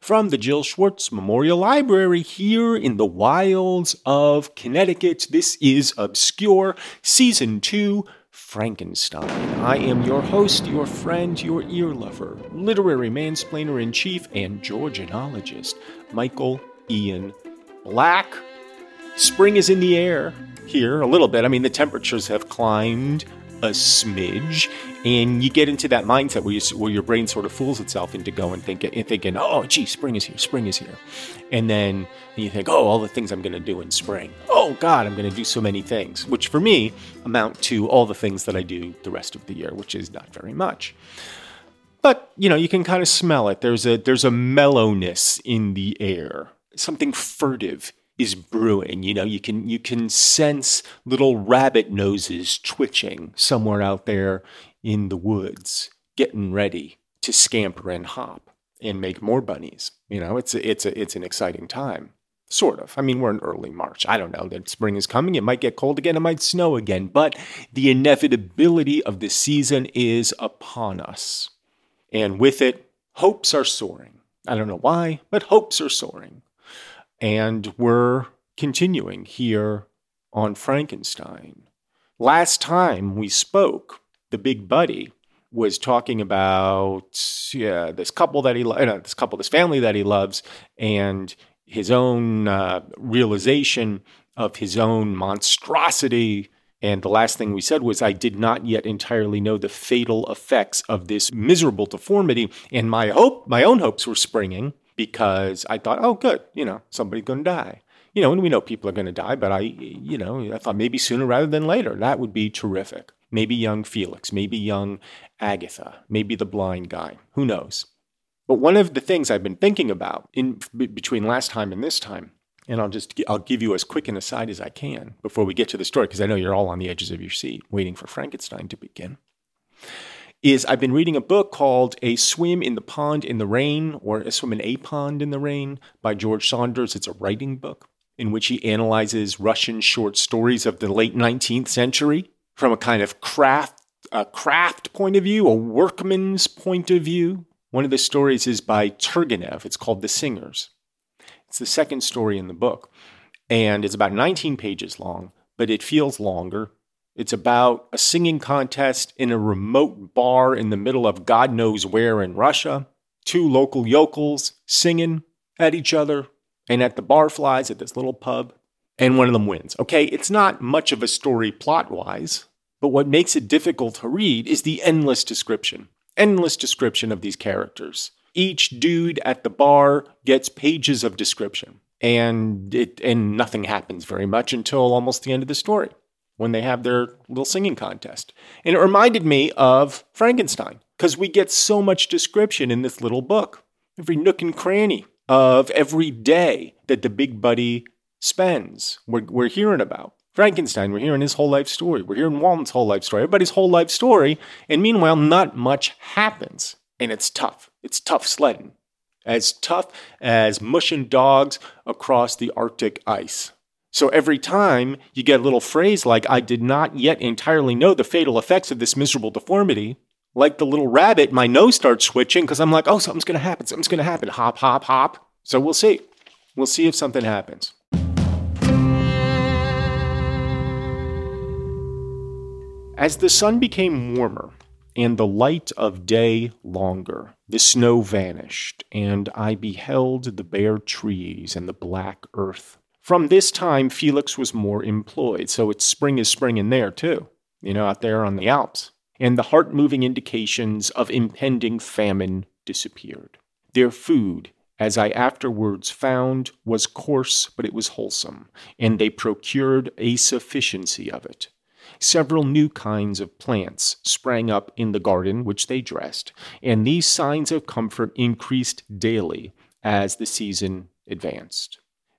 From the Jill Schwartz Memorial Library here in the wilds of Connecticut, this is Obscure, Season 2, Frankenstein. I am your host, your friend, your ear lover, literary mansplainer in chief, and Georgianologist, Michael Ian Black. Spring is in the air here a little bit. I mean, the temperatures have climbed a smidge, and you get into that mindset where, you, where your brain sort of fools itself into going thinking, thinking, oh, gee, spring is here, spring is here, and then you think, oh, all the things I'm going to do in spring. Oh God, I'm going to do so many things, which for me amount to all the things that I do the rest of the year, which is not very much. But you know, you can kind of smell it. There's a there's a mellowness in the air, something furtive is brewing. You know, you can you can sense little rabbit noses twitching somewhere out there in the woods, getting ready to scamper and hop and make more bunnies. You know, it's a, it's a, it's an exciting time. Sort of. I mean, we're in early March. I don't know that spring is coming. It might get cold again. It might snow again. But the inevitability of the season is upon us. And with it, hopes are soaring. I don't know why, but hopes are soaring. And we're continuing here on Frankenstein. Last time we spoke, the big buddy was talking about yeah, this couple that he lo- no, this couple, this family that he loves, and his own uh, realization of his own monstrosity. And the last thing we said was, I did not yet entirely know the fatal effects of this miserable deformity, and my hope, my own hopes were springing because I thought, oh, good, you know, somebody's going to die. You know, and we know people are going to die, but I, you know, I thought maybe sooner rather than later. That would be terrific. Maybe young Felix, maybe young Agatha, maybe the blind guy. Who knows? But one of the things I've been thinking about in between last time and this time, and I'll just I'll give you as quick an aside as I can before we get to the story because I know you're all on the edges of your seat waiting for Frankenstein to begin is I've been reading a book called A Swim in the Pond in the Rain, or A Swim in a Pond in the Rain by George Saunders. It's a writing book in which he analyzes Russian short stories of the late 19th century from a kind of craft, a craft point of view, a workman's point of view. One of the stories is by Turgenev. It's called The Singers. It's the second story in the book, and it's about 19 pages long, but it feels longer it's about a singing contest in a remote bar in the middle of God knows where in Russia. Two local yokels singing at each other and at the barflies at this little pub. And one of them wins. Okay, it's not much of a story plot wise, but what makes it difficult to read is the endless description. Endless description of these characters. Each dude at the bar gets pages of description, and it and nothing happens very much until almost the end of the story when they have their little singing contest. And it reminded me of Frankenstein because we get so much description in this little book, every nook and cranny of every day that the big buddy spends. We're, we're hearing about. Frankenstein, we're hearing his whole life story. We're hearing Walton's whole life story, everybody's whole life story. And meanwhile, not much happens. And it's tough. It's tough sledding. As tough as mushing dogs across the Arctic ice. So every time you get a little phrase like, I did not yet entirely know the fatal effects of this miserable deformity, like the little rabbit, my nose starts switching because I'm like, oh, something's going to happen. Something's going to happen. Hop, hop, hop. So we'll see. We'll see if something happens. As the sun became warmer and the light of day longer, the snow vanished, and I beheld the bare trees and the black earth. From this time, Felix was more employed, so it's spring is spring in there too, you know, out there on the Alps. And the heart moving indications of impending famine disappeared. Their food, as I afterwards found, was coarse, but it was wholesome, and they procured a sufficiency of it. Several new kinds of plants sprang up in the garden which they dressed, and these signs of comfort increased daily as the season advanced.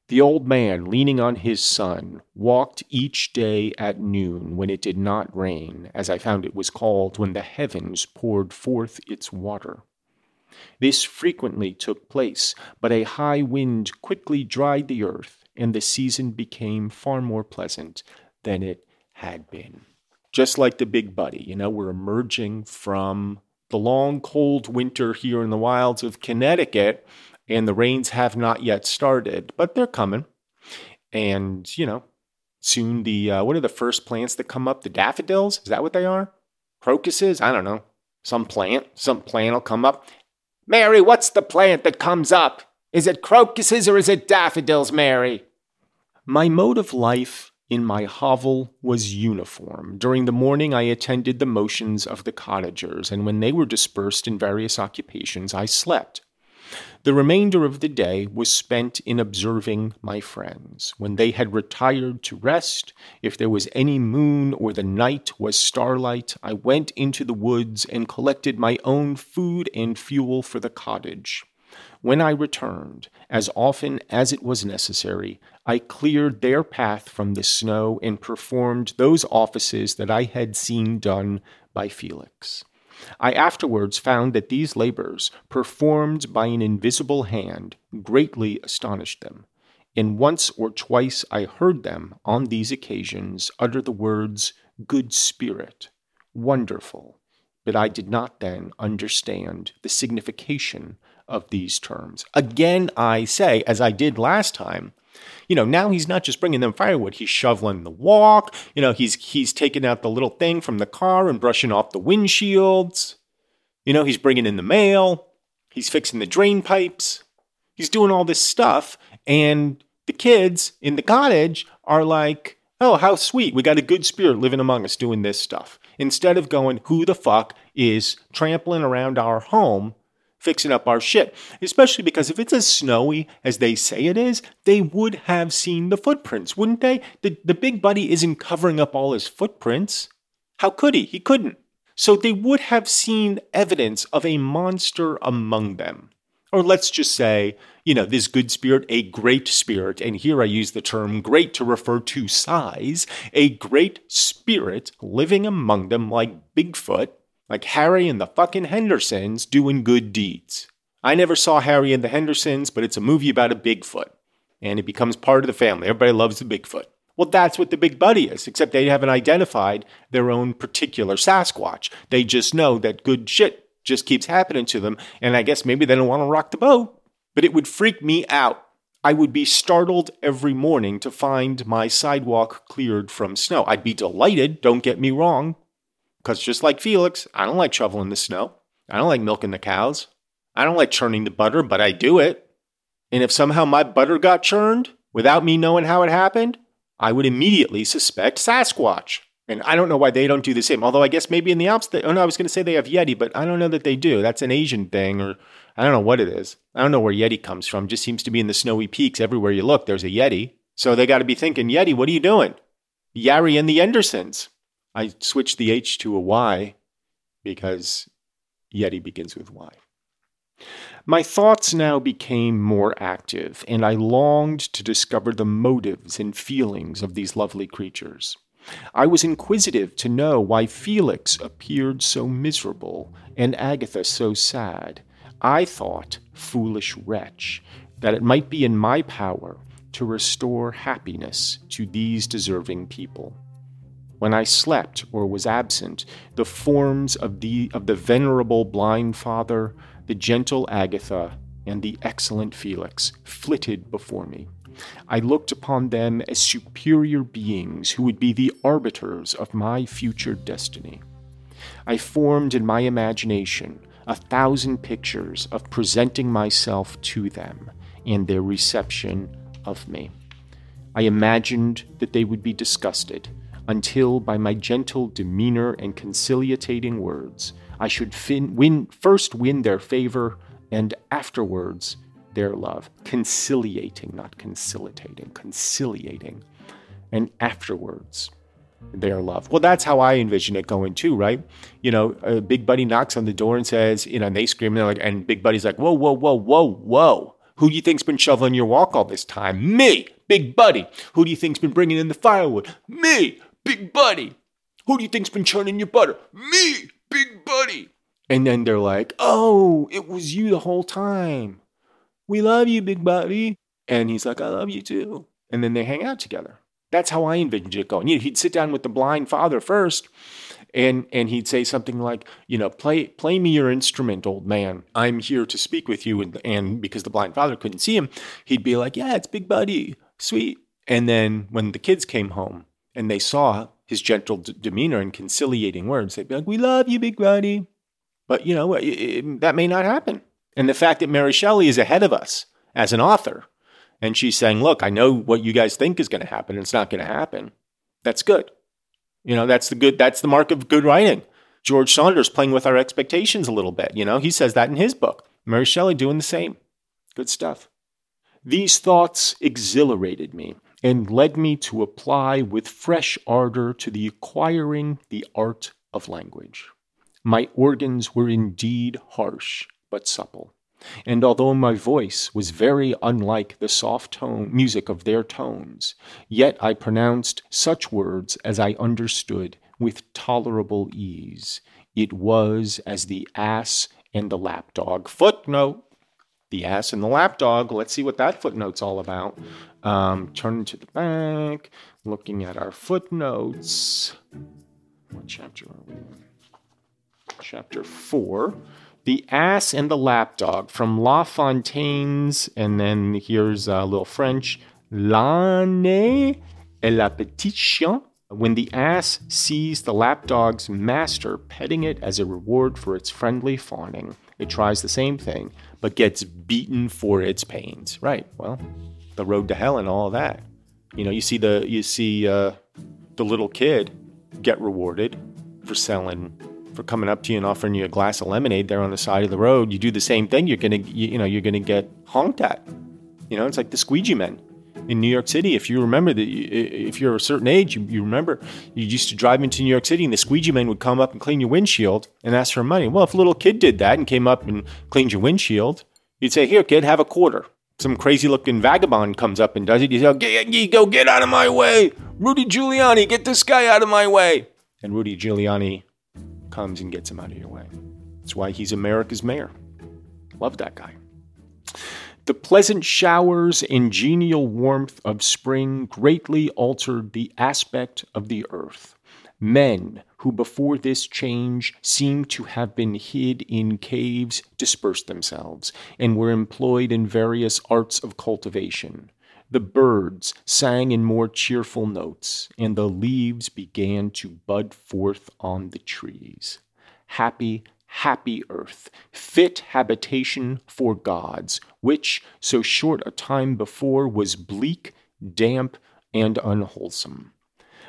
The old man, leaning on his son, walked each day at noon when it did not rain, as I found it was called when the heavens poured forth its water. This frequently took place, but a high wind quickly dried the earth, and the season became far more pleasant than it had been. Just like the big buddy, you know, we're emerging from the long cold winter here in the wilds of Connecticut and the rains have not yet started, but they're coming. And, you know, soon the, uh, what are the first plants that come up? The daffodils? Is that what they are? Crocuses? I don't know. Some plant, some plant will come up. Mary, what's the plant that comes up? Is it crocuses or is it daffodils, Mary? My mode of life in my hovel was uniform. During the morning, I attended the motions of the cottagers, and when they were dispersed in various occupations, I slept. The remainder of the day was spent in observing my friends. When they had retired to rest, if there was any moon or the night was starlight, I went into the woods and collected my own food and fuel for the cottage. When I returned, as often as it was necessary, I cleared their path from the snow and performed those offices that I had seen done by Felix. I afterwards found that these labors, performed by an invisible hand, greatly astonished them, and once or twice I heard them, on these occasions, utter the words, Good Spirit, wonderful, but I did not then understand the signification of these terms. Again, I say, as I did last time, you know, now he's not just bringing them firewood, he's shoveling the walk, you know, he's he's taking out the little thing from the car and brushing off the windshields. You know, he's bringing in the mail, he's fixing the drain pipes. He's doing all this stuff and the kids in the cottage are like, "Oh, how sweet. We got a good spirit living among us doing this stuff." Instead of going, "Who the fuck is trampling around our home fixing up our shit. Especially because if it's as snowy as they say it is, they would have seen the footprints, wouldn't they? The, the big buddy isn't covering up all his footprints. How could he? He couldn't. So they would have seen evidence of a monster among them. Or let's just say, you know, this good spirit, a great spirit, and here I use the term great to refer to size, a great spirit living among them like Bigfoot, like Harry and the fucking Hendersons doing good deeds. I never saw Harry and the Hendersons, but it's a movie about a Bigfoot, and it becomes part of the family. Everybody loves the Bigfoot. Well, that's what the Big Buddy is, except they haven't identified their own particular Sasquatch. They just know that good shit just keeps happening to them, and I guess maybe they don't want to rock the boat. But it would freak me out. I would be startled every morning to find my sidewalk cleared from snow. I'd be delighted, don't get me wrong, because just like Felix, I don't like shoveling the snow. I don't like milking the cows. I don't like churning the butter, but I do it. And if somehow my butter got churned without me knowing how it happened, I would immediately suspect Sasquatch. And I don't know why they don't do the same. Although I guess maybe in the Alps, they, oh no, I was going to say they have Yeti, but I don't know that they do. That's an Asian thing, or I don't know what it is. I don't know where Yeti comes from. Just seems to be in the snowy peaks everywhere you look. There's a Yeti. So they got to be thinking, Yeti, what are you doing? Yari and the Hendersons. I switched the H to a Y because Yeti begins with Y. My thoughts now became more active, and I longed to discover the motives and feelings of these lovely creatures. I was inquisitive to know why Felix appeared so miserable and Agatha so sad. I thought, foolish wretch, that it might be in my power to restore happiness to these deserving people. When I slept or was absent, the forms of the, of the venerable blind father, the gentle Agatha, and the excellent Felix flitted before me. I looked upon them as superior beings who would be the arbiters of my future destiny. I formed in my imagination a thousand pictures of presenting myself to them and their reception of me. I imagined that they would be disgusted until, by my gentle demeanor and conciliating words, I should fin- win, first win their favor and afterwards their love. Conciliating, not conciliating, conciliating. And afterwards, their love. Well, that's how I envision it going too, right? You know, uh, Big Buddy knocks on the door and says, you know, and they scream, and they're like, and Big Buddy's like, whoa, whoa, whoa, whoa, whoa. Who do you think's been shoveling your walk all this time? Me, Big Buddy. Who do you think's been bringing in the firewood? Me, Big Buddy. Who do you think's been churning your butter? Me, Big Buddy. And then they're like, oh, it was you the whole time. We love you, Big Buddy. And he's like, I love you too. And then they hang out together. That's how I envisioned it going. You know, he'd sit down with the blind father first and and he'd say something like, you know, play play me your instrument, old man. I'm here to speak with you. And, and because the blind father couldn't see him, he'd be like, yeah, it's Big Buddy, sweet. And then when the kids came home and they saw his gentle d- demeanor and conciliating words, they'd be like, we love you, Big Buddy. But you know, it, it, that may not happen. And the fact that Mary Shelley is ahead of us as an author, and she's saying, look, I know what you guys think is going to happen, it's not going to happen. That's good. You know, that's the good that's the mark of good writing. George Saunders playing with our expectations a little bit, you know, he says that in his book. Mary Shelley doing the same. Good stuff. These thoughts exhilarated me and led me to apply with fresh ardor to the acquiring the art of language. My organs were indeed harsh, but supple. And although my voice was very unlike the soft tone music of their tones, yet I pronounced such words as I understood with tolerable ease. It was as the ass and the lapdog. Footnote The ass and the lapdog. Let's see what that footnote's all about. Um, turning to the back, looking at our footnotes. What chapter are we in? Chapter 4. The Ass and the Lapdog from La Fontaine's, and then here's a little French, L'âne et la petite chien. When the ass sees the lapdog's master petting it as a reward for its friendly fawning, it tries the same thing, but gets beaten for its pains. Right. Well, the road to hell and all that. You know, you see the you see uh, the little kid get rewarded for selling for coming up to you and offering you a glass of lemonade there on the side of the road, you do the same thing, you're gonna you, you know you're gonna get honked at. You know, it's like the squeegee men in New York City. If you remember that, if you're a certain age, you, you, remember you used to drive into New York City and the squeegee men would come up and clean your windshield and ask for money. Well, if a little kid did that and came up and cleaned your windshield, you'd say, "Here, kid, have a quarter." Some crazy looking vagabond comes up and does it. You say, get, "Go get out of my way, Rudy Giuliani! Get this guy out of my way!" And Rudy Giuliani comes and gets him out of your way. That's why he's America's mayor. Love that guy. The pleasant showers and genial warmth of spring greatly altered the aspect of the earth. Men who before this change seemed to have been hid in caves dispersed themselves and were employed in various arts of cultivation. The birds sang in more cheerful notes, and the leaves began to bud forth on the trees. Happy, happy earth, fit habitation for gods, which so short a time before was bleak, damp, and unwholesome.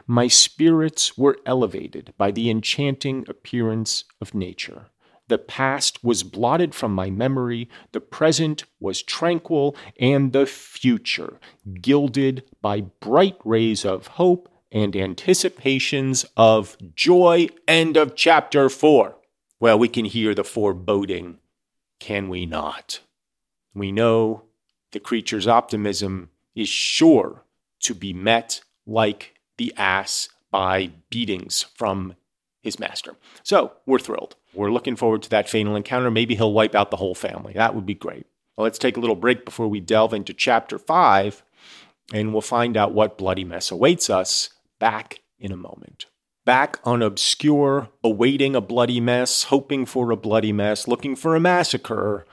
My spirits were elevated by the enchanting appearance of nature. The past was blotted from my memory, the present was tranquil, and the future gilded by bright rays of hope and anticipations of joy. End of chapter 4. Well, we can hear the foreboding, can we not? We know the creature's optimism is sure to be met like the ass by beatings from his master. So we're thrilled. We're looking forward to that fatal encounter. Maybe he'll wipe out the whole family. That would be great. Well, let's take a little break before we delve into chapter five, and we'll find out what bloody mess awaits us back in a moment. Back on Obscure, awaiting a bloody mess, hoping for a bloody mess, looking for a massacre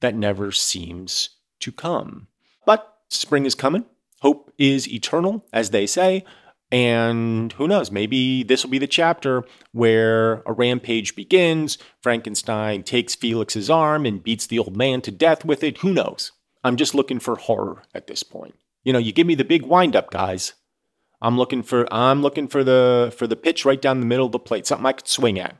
that never seems to come. But spring is coming. Hope is eternal, as they say. And who knows, maybe this will be the chapter where a rampage begins. Frankenstein takes Felix's arm and beats the old man to death with it. Who knows? I'm just looking for horror at this point. You know, you give me the big wind up, guys. I'm looking for I'm looking for the for the pitch right down the middle of the plate, something I could swing at.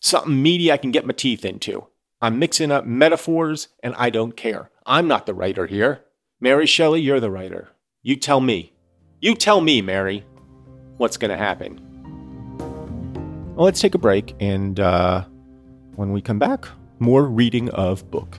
Something meaty I can get my teeth into. I'm mixing up metaphors and I don't care. I'm not the writer here. Mary Shelley, you're the writer. You tell me. You tell me, Mary what's going to happen. Well, let's take a break, and uh, when we come back, more reading of book.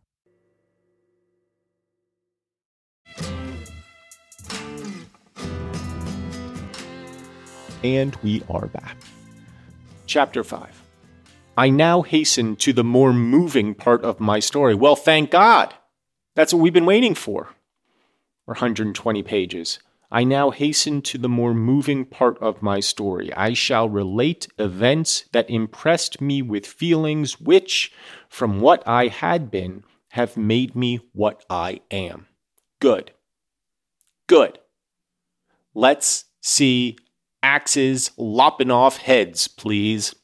And we are back. Chapter 5. I now hasten to the more moving part of my story. Well, thank God. That's what we've been waiting for. Or 120 pages. I now hasten to the more moving part of my story. I shall relate events that impressed me with feelings which, from what I had been, have made me what I am. Good. Good. Let's see axes lopping off heads, please.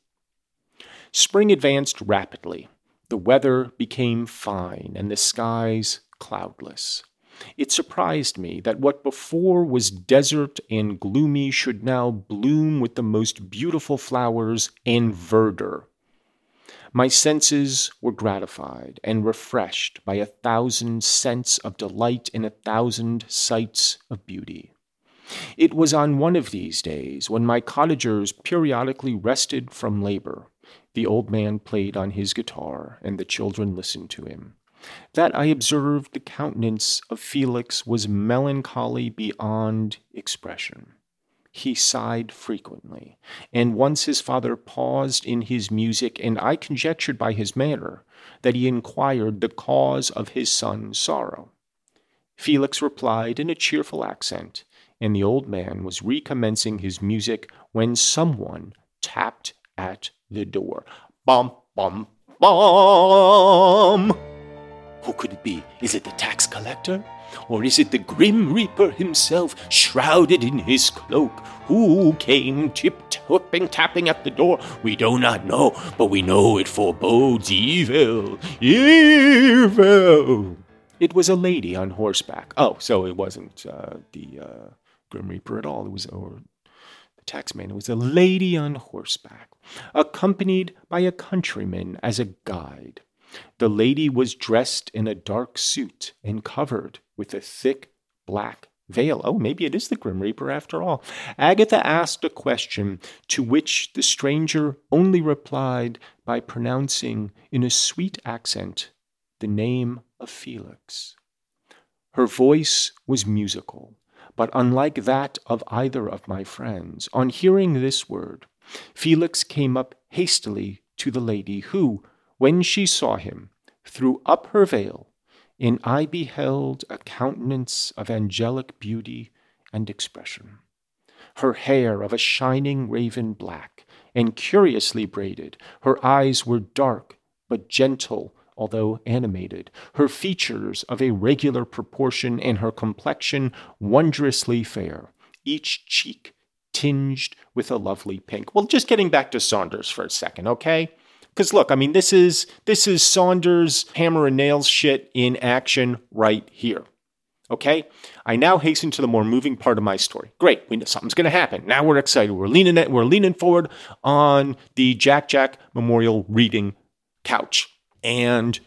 Spring advanced rapidly. The weather became fine and the skies cloudless. It surprised me that what before was desert and gloomy should now bloom with the most beautiful flowers and verdure. My senses were gratified and refreshed by a thousand scents of delight and a thousand sights of beauty. It was on one of these days, when my cottagers periodically rested from labor, the old man played on his guitar, and the children listened to him, that I observed the countenance of Felix was melancholy beyond expression. He sighed frequently, and once his father paused in his music, and I conjectured by his manner that he inquired the cause of his son's sorrow. Felix replied in a cheerful accent, and the old man was recommencing his music when someone tapped at the door. Bum, bum, bum! Who could it be? Is it the tax collector? Or is it the grim reaper himself, shrouded in his cloak? Who came tip-tapping, tapping at the door? We do not know, but we know it forebodes evil. Evil! It was a lady on horseback. Oh, so it wasn't uh, the uh, Grim Reaper at all. It was or the taxman. It was a lady on horseback, accompanied by a countryman as a guide. The lady was dressed in a dark suit and covered with a thick black veil. Oh, maybe it is the Grim Reaper after all. Agatha asked a question to which the stranger only replied by pronouncing in a sweet accent the name of Felix. Her voice was musical, but unlike that of either of my friends, on hearing this word, Felix came up hastily to the lady, who, when she saw him, threw up her veil, and I beheld a countenance of angelic beauty and expression. Her hair of a shining raven black, and curiously braided, her eyes were dark but gentle although animated, her features of a regular proportion, and her complexion wondrously fair, each cheek tinged with a lovely pink. Well, just getting back to Saunders for a second, okay? Because look, I mean, this is this is Saunders hammer and nails shit in action right here. Okay, I now hasten to the more moving part of my story. Great, we know something's to happen. Now we're excited. We're leaning we're leaning forward on the Jack Jack Memorial reading couch. And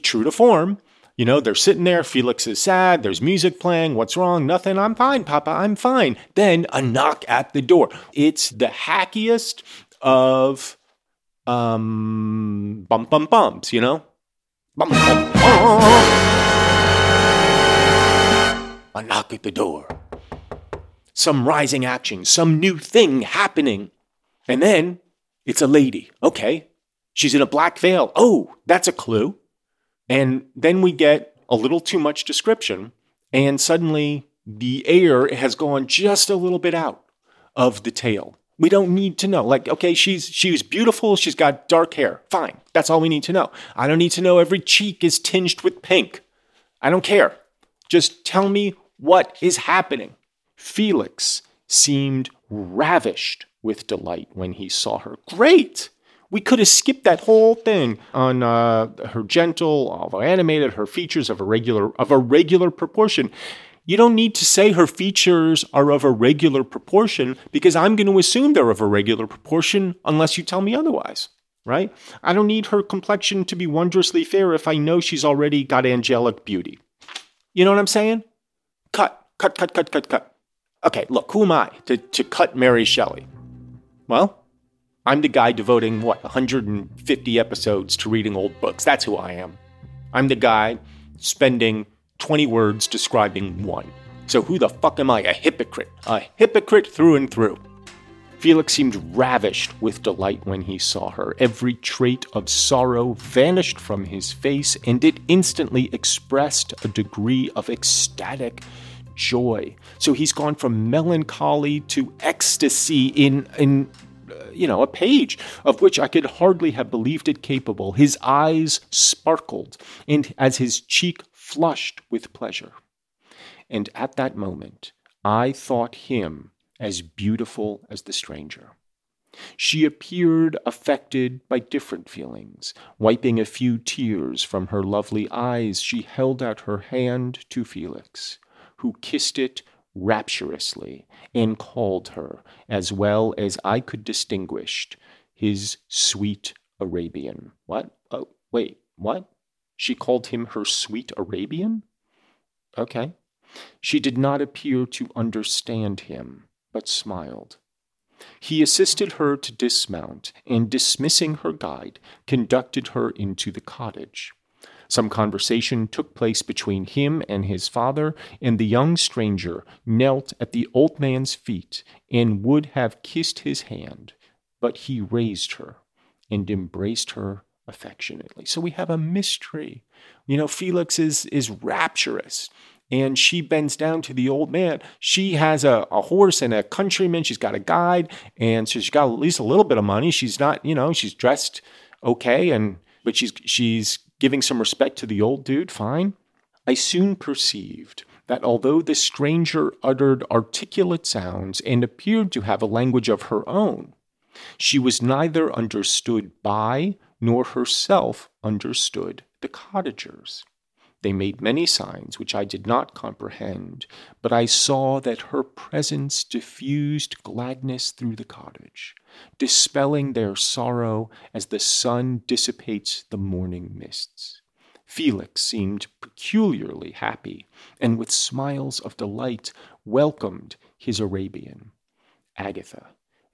true to form, you know, they're sitting there. Felix is sad. There's music playing. What's wrong? Nothing. I'm fine, Papa. I'm fine. Then a knock at the door. It's the hackiest of um, bump, bump, bumps, you know? Bump, bump, bump. A knock at the door. Some rising action, some new thing happening. And then it's a lady. Okay, She's in a black veil. Oh, that's a clue. And then we get a little too much description, and suddenly the air has gone just a little bit out of the tale. We don't need to know. Like, okay, she's she's beautiful, she's got dark hair. Fine. That's all we need to know. I don't need to know every cheek is tinged with pink. I don't care. Just tell me what is happening. Felix seemed ravished with delight when he saw her. Great! We could have skipped that whole thing on uh, her gentle, although animated, her features of a regular of a regular proportion. You don't need to say her features are of a regular proportion because I'm going to assume they're of a regular proportion unless you tell me otherwise, right? I don't need her complexion to be wondrously fair if I know she's already got angelic beauty. You know what I'm saying? Cut, cut, cut, cut, cut, cut. Okay, look, who am I to, to cut Mary Shelley? Well, I'm the guy devoting, what, 150 episodes to reading old books. That's who I am. I'm the guy spending 20 words describing one. So who the fuck am I? A hypocrite. A hypocrite through and through. Felix seemed ravished with delight when he saw her. Every trait of sorrow vanished from his face, and it instantly expressed a degree of ecstatic joy. So he's gone from melancholy to ecstasy in, in you know, a page of which I could hardly have believed it capable. His eyes sparkled, and as his cheek flushed with pleasure. And at that moment, I thought him as beautiful as the stranger. She appeared affected by different feelings. Wiping a few tears from her lovely eyes, she held out her hand to Felix, who kissed it rapturously and called her, as well as I could distinguish, his sweet Arabian. What? Oh, wait, what? She called him her sweet Arabian? Okay. She did not appear to understand him, but smiled. He assisted her to dismount, and dismissing her guide, conducted her into the cottage. Some conversation took place between him and his father, and the young stranger knelt at the old man's feet and would have kissed his hand, but he raised her and embraced her affectionately. So we have a mystery. You know, Felix is is rapturous. And she bends down to the old man. She has a, a horse and a countryman. She's got a guide, and so she's got at least a little bit of money. She's not, you know, she's dressed okay, and but she's she's giving some respect to the old dude, fine. I soon perceived that although the stranger uttered articulate sounds and appeared to have a language of her own, she was neither understood by nor herself understood the cottagers. They made many signs which I did not comprehend, but I saw that her presence diffused gladness through the cottage, dispelling their sorrow as the sun dissipates the morning mists. Felix seemed peculiarly happy, and with smiles of delight welcomed his Arabian. Agatha,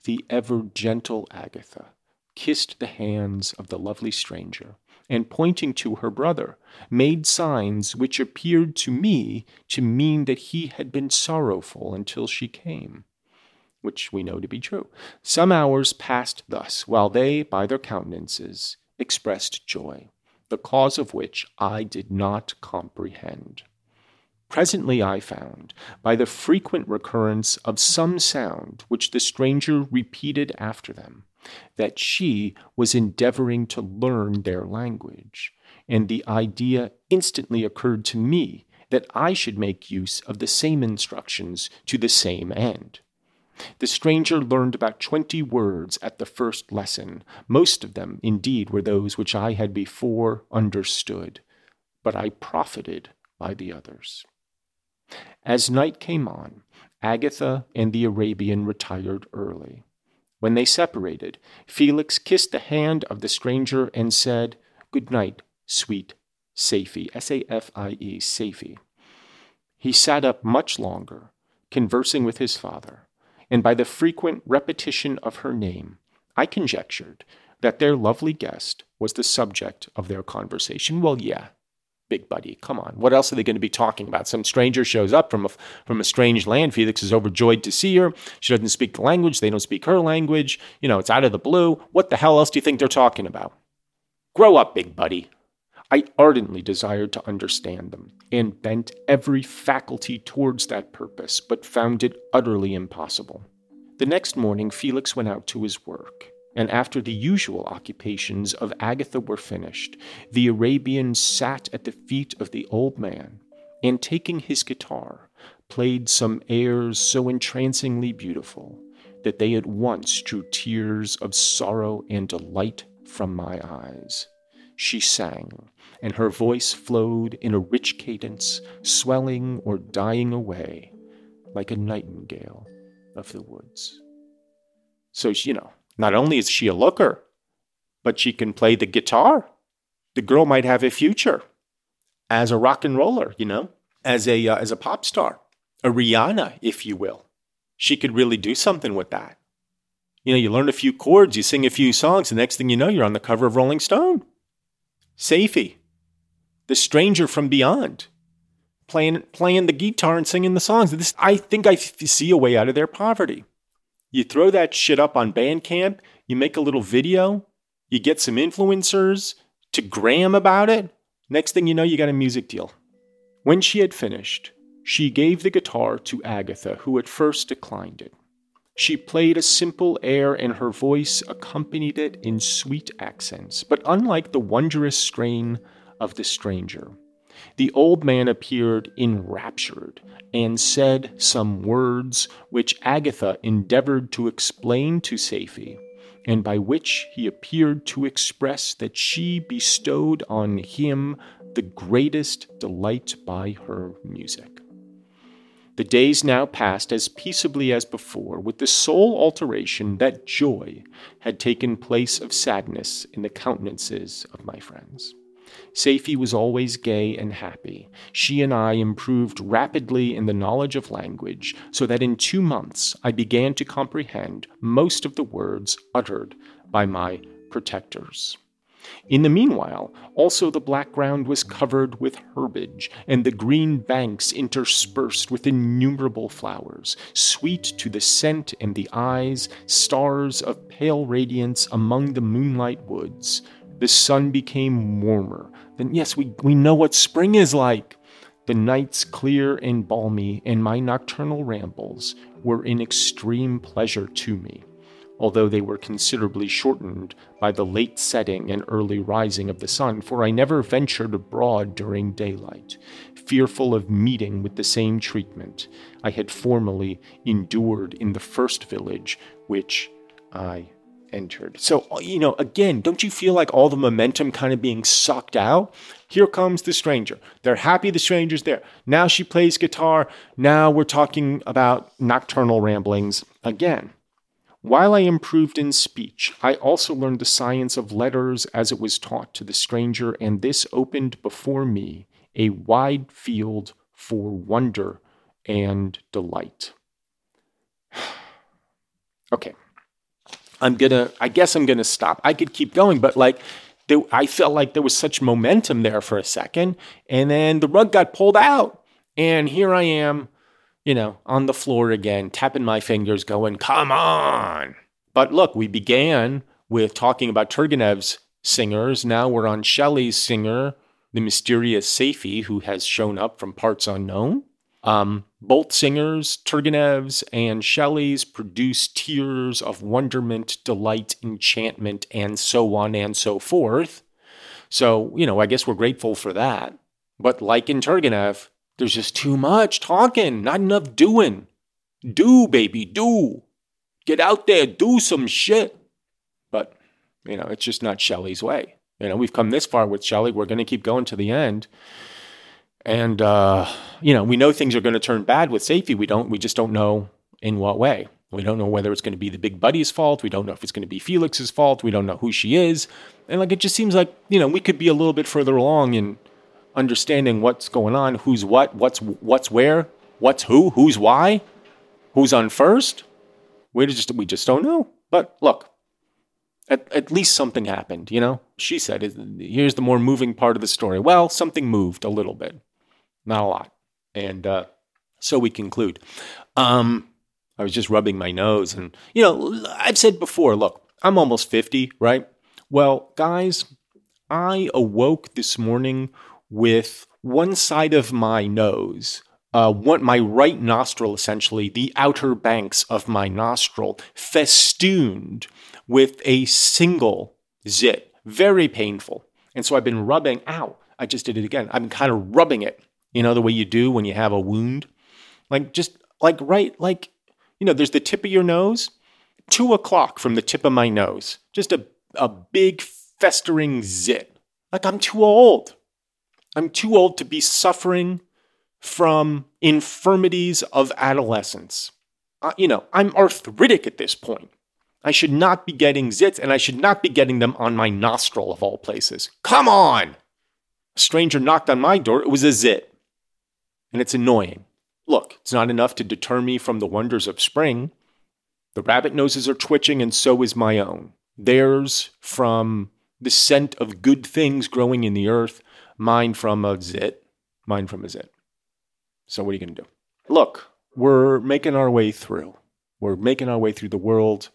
the ever gentle Agatha, kissed the hands of the lovely stranger, and pointing to her brother, made signs which appeared to me to mean that he had been sorrowful until she came, which we know to be true. Some hours passed thus, while they, by their countenances, expressed joy, the cause of which I did not comprehend. Presently I found, by the frequent recurrence of some sound which the stranger repeated after them, that she was endeavoring to learn their language, and the idea instantly occurred to me that I should make use of the same instructions to the same end. The stranger learned about twenty words at the first lesson. Most of them, indeed, were those which I had before understood, but I profited by the others. As night came on, Agatha and the Arabian retired early. When they separated, Felix kissed the hand of the stranger and said, Good night, sweet Safie, S A F I E, Safie. He sat up much longer, conversing with his father, and by the frequent repetition of her name, I conjectured that their lovely guest was the subject of their conversation. Well, yeah, big buddy. Come on. What else are they going to be talking about? Some stranger shows up from a, from a strange land. Felix is overjoyed to see her. She doesn't speak the language. They don't speak her language. You know, it's out of the blue. What the hell else do you think they're talking about? Grow up, big buddy. I ardently desired to understand them and bent every faculty towards that purpose, but found it utterly impossible. The next morning, Felix went out to his work and after the usual occupations of Agatha were finished, the Arabian sat at the feet of the old man, and taking his guitar, played some airs so entrancingly beautiful that they at once drew tears of sorrow and delight from my eyes. She sang, and her voice flowed in a rich cadence, swelling or dying away like a nightingale of the woods. So, you know, not only is she a looker, but she can play the guitar. The girl might have a future as a rock and roller, you know, as a uh, as a pop star, a Rihanna, if you will. She could really do something with that. You know, you learn a few chords, you sing a few songs, the next thing you know, you're on the cover of Rolling Stone. Safie, the stranger from beyond, playing playing the guitar and singing the songs. This, I think I see a way out of their poverty. You throw that shit up on Bandcamp, you make a little video, you get some influencers to gram about it. Next thing you know, you got a music deal. When she had finished, she gave the guitar to Agatha, who at first declined it. She played a simple air, and her voice accompanied it in sweet accents, but unlike the wondrous strain of the stranger, the old man appeared enraptured and said some words which Agatha endeavored to explain to Safie, and by which he appeared to express that she bestowed on him the greatest delight by her music. The days now passed as peaceably as before, with the sole alteration that joy had taken place of sadness in the countenances of my friends. Safie was always gay and happy. She and I improved rapidly in the knowledge of language, so that in two months I began to comprehend most of the words uttered by my protectors. In the meanwhile, also the black ground was covered with herbage, and the green banks interspersed with innumerable flowers, sweet to the scent and the eyes, stars of pale radiance among the moonlight woods, the sun became warmer. Then, yes, we, we know what spring is like. The nights clear and balmy, and my nocturnal rambles were in extreme pleasure to me, although they were considerably shortened by the late setting and early rising of the sun, for I never ventured abroad during daylight, fearful of meeting with the same treatment I had formerly endured in the first village which I entered. So, you know, again, don't you feel like all the momentum kind of being sucked out? Here comes the stranger. They're happy the stranger's there. Now she plays guitar. Now we're talking about nocturnal ramblings again. While I improved in speech, I also learned the science of letters as it was taught to the stranger, and this opened before me a wide field for wonder and delight. okay. I'm gonna, I guess I'm gonna stop. I could keep going, but like, there, I felt like there was such momentum there for a second, and then the rug got pulled out, and here I am, you know, on the floor again, tapping my fingers, going, "Come on!" But look, we began with talking about Turgenev's singers. Now we're on Shelley's singer, the mysterious Safi, who has shown up from parts unknown. Um, both singers, Turgenev's and Shelley's, produce tears of wonderment, delight, enchantment, and so on and so forth. So, you know, I guess we're grateful for that. But like in Turgenev, there's just too much talking, not enough doing. Do, baby, do. Get out there, do some shit. But, you know, it's just not Shelley's way. You know, we've come this far with Shelley. We're going to keep going to the end. And uh, you know, we know things are going to turn bad with Safi. We don't. We just don't know in what way. We don't know whether it's going to be the big buddy's fault. We don't know if it's going to be Felix's fault. We don't know who she is. And like it just seems like you know we could be a little bit further along in understanding what's going on, who's what, what's what's where, what's who, who's why, who's on first. We just we just don't know. But look, at, at least something happened, you know? She said, here's the more moving part of the story. Well, something moved a little bit not a lot. And uh, so we conclude. Um, I was just rubbing my nose, and you know, I've said before, look, I'm almost 50, right? Well, guys, I awoke this morning with one side of my nose, uh, one, my right nostril, essentially, the outer banks of my nostril, festooned with a single zit. Very painful. And so I've been rubbing, ow, I just did it again. I've been kind of rubbing it you know, the way you do when you have a wound. Like, just like right, like, you know, there's the tip of your nose, two o'clock from the tip of my nose, just a, a big festering zit. Like, I'm too old. I'm too old to be suffering from infirmities of adolescence. Uh, you know, I'm arthritic at this point. I should not be getting zits, and I should not be getting them on my nostril of all places. Come on! A stranger knocked on my door. It was a zit and it's annoying. Look, it's not enough to deter me from the wonders of spring. The rabbit noses are twitching, and so is my own. Theirs from the scent of good things growing in the earth, mine from a zit, mine from a zit. So, what are you going to do? Look, we're making our way through. We're making our way through the world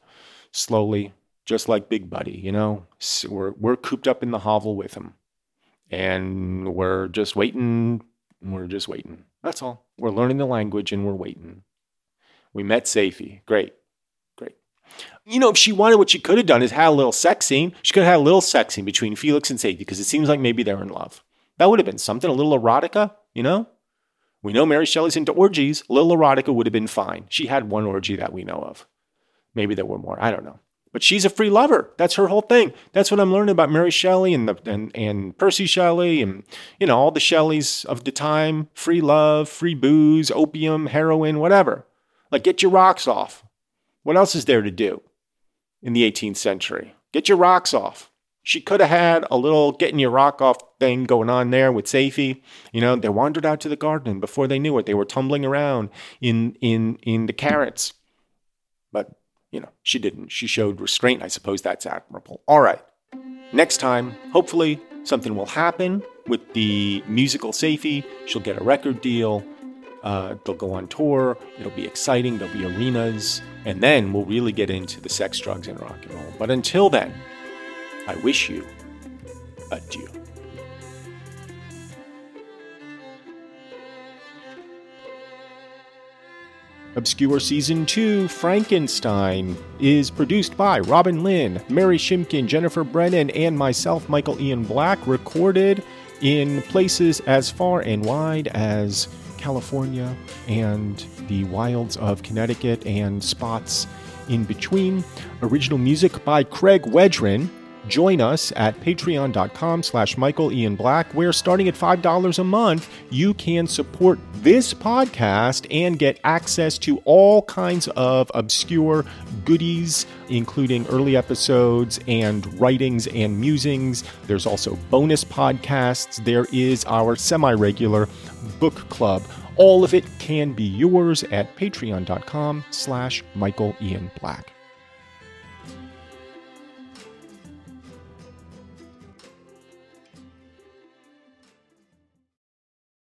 slowly, just like Big Buddy, you know? So we're, we're cooped up in the hovel with him. And we're just waiting we're just waiting. That's all. We're learning the language and we're waiting. We met Safi. Great. Great. You know, if she wanted, what she could have done is had a little sex scene. She could have had a little sex scene between Felix and Safi because it seems like maybe they're in love. That would have been something, a little erotica, you know? We know Mary Shelley's into orgies. A little erotica would have been fine. She had one orgy that we know of. Maybe there were more. I don't know. But she's a free lover. That's her whole thing. That's what I'm learning about Mary Shelley and the and, and Percy Shelley and you know all the Shelleys of the time. Free love, free booze, opium, heroin, whatever. Like get your rocks off. What else is there to do in the 18th century? Get your rocks off. She could have had a little getting your rock off thing going on there with Safi. You know, they wandered out to the garden. Before they knew it, they were tumbling around in in in the carrots. But you know, she didn't. She showed restraint. I suppose that's admirable. All right. Next time, hopefully, something will happen with the musical Safi. She'll get a record deal. Uh, they'll go on tour. It'll be exciting. There'll be arenas. And then we'll really get into the sex, drugs, and rock and roll. But until then, I wish you adieu. Obscure Season 2 Frankenstein is produced by Robin Lynn, Mary Shimkin, Jennifer Brennan, and myself, Michael Ian Black, recorded in places as far and wide as California and the wilds of Connecticut and spots in between. Original music by Craig Wedren. Join us at patreon.com slash Michael Ian Black, where starting at $5 a month, you can support this podcast and get access to all kinds of obscure goodies, including early episodes and writings and musings. There's also bonus podcasts. There is our semi-regular book club. All of it can be yours at patreon.com slash Michael Ian Black.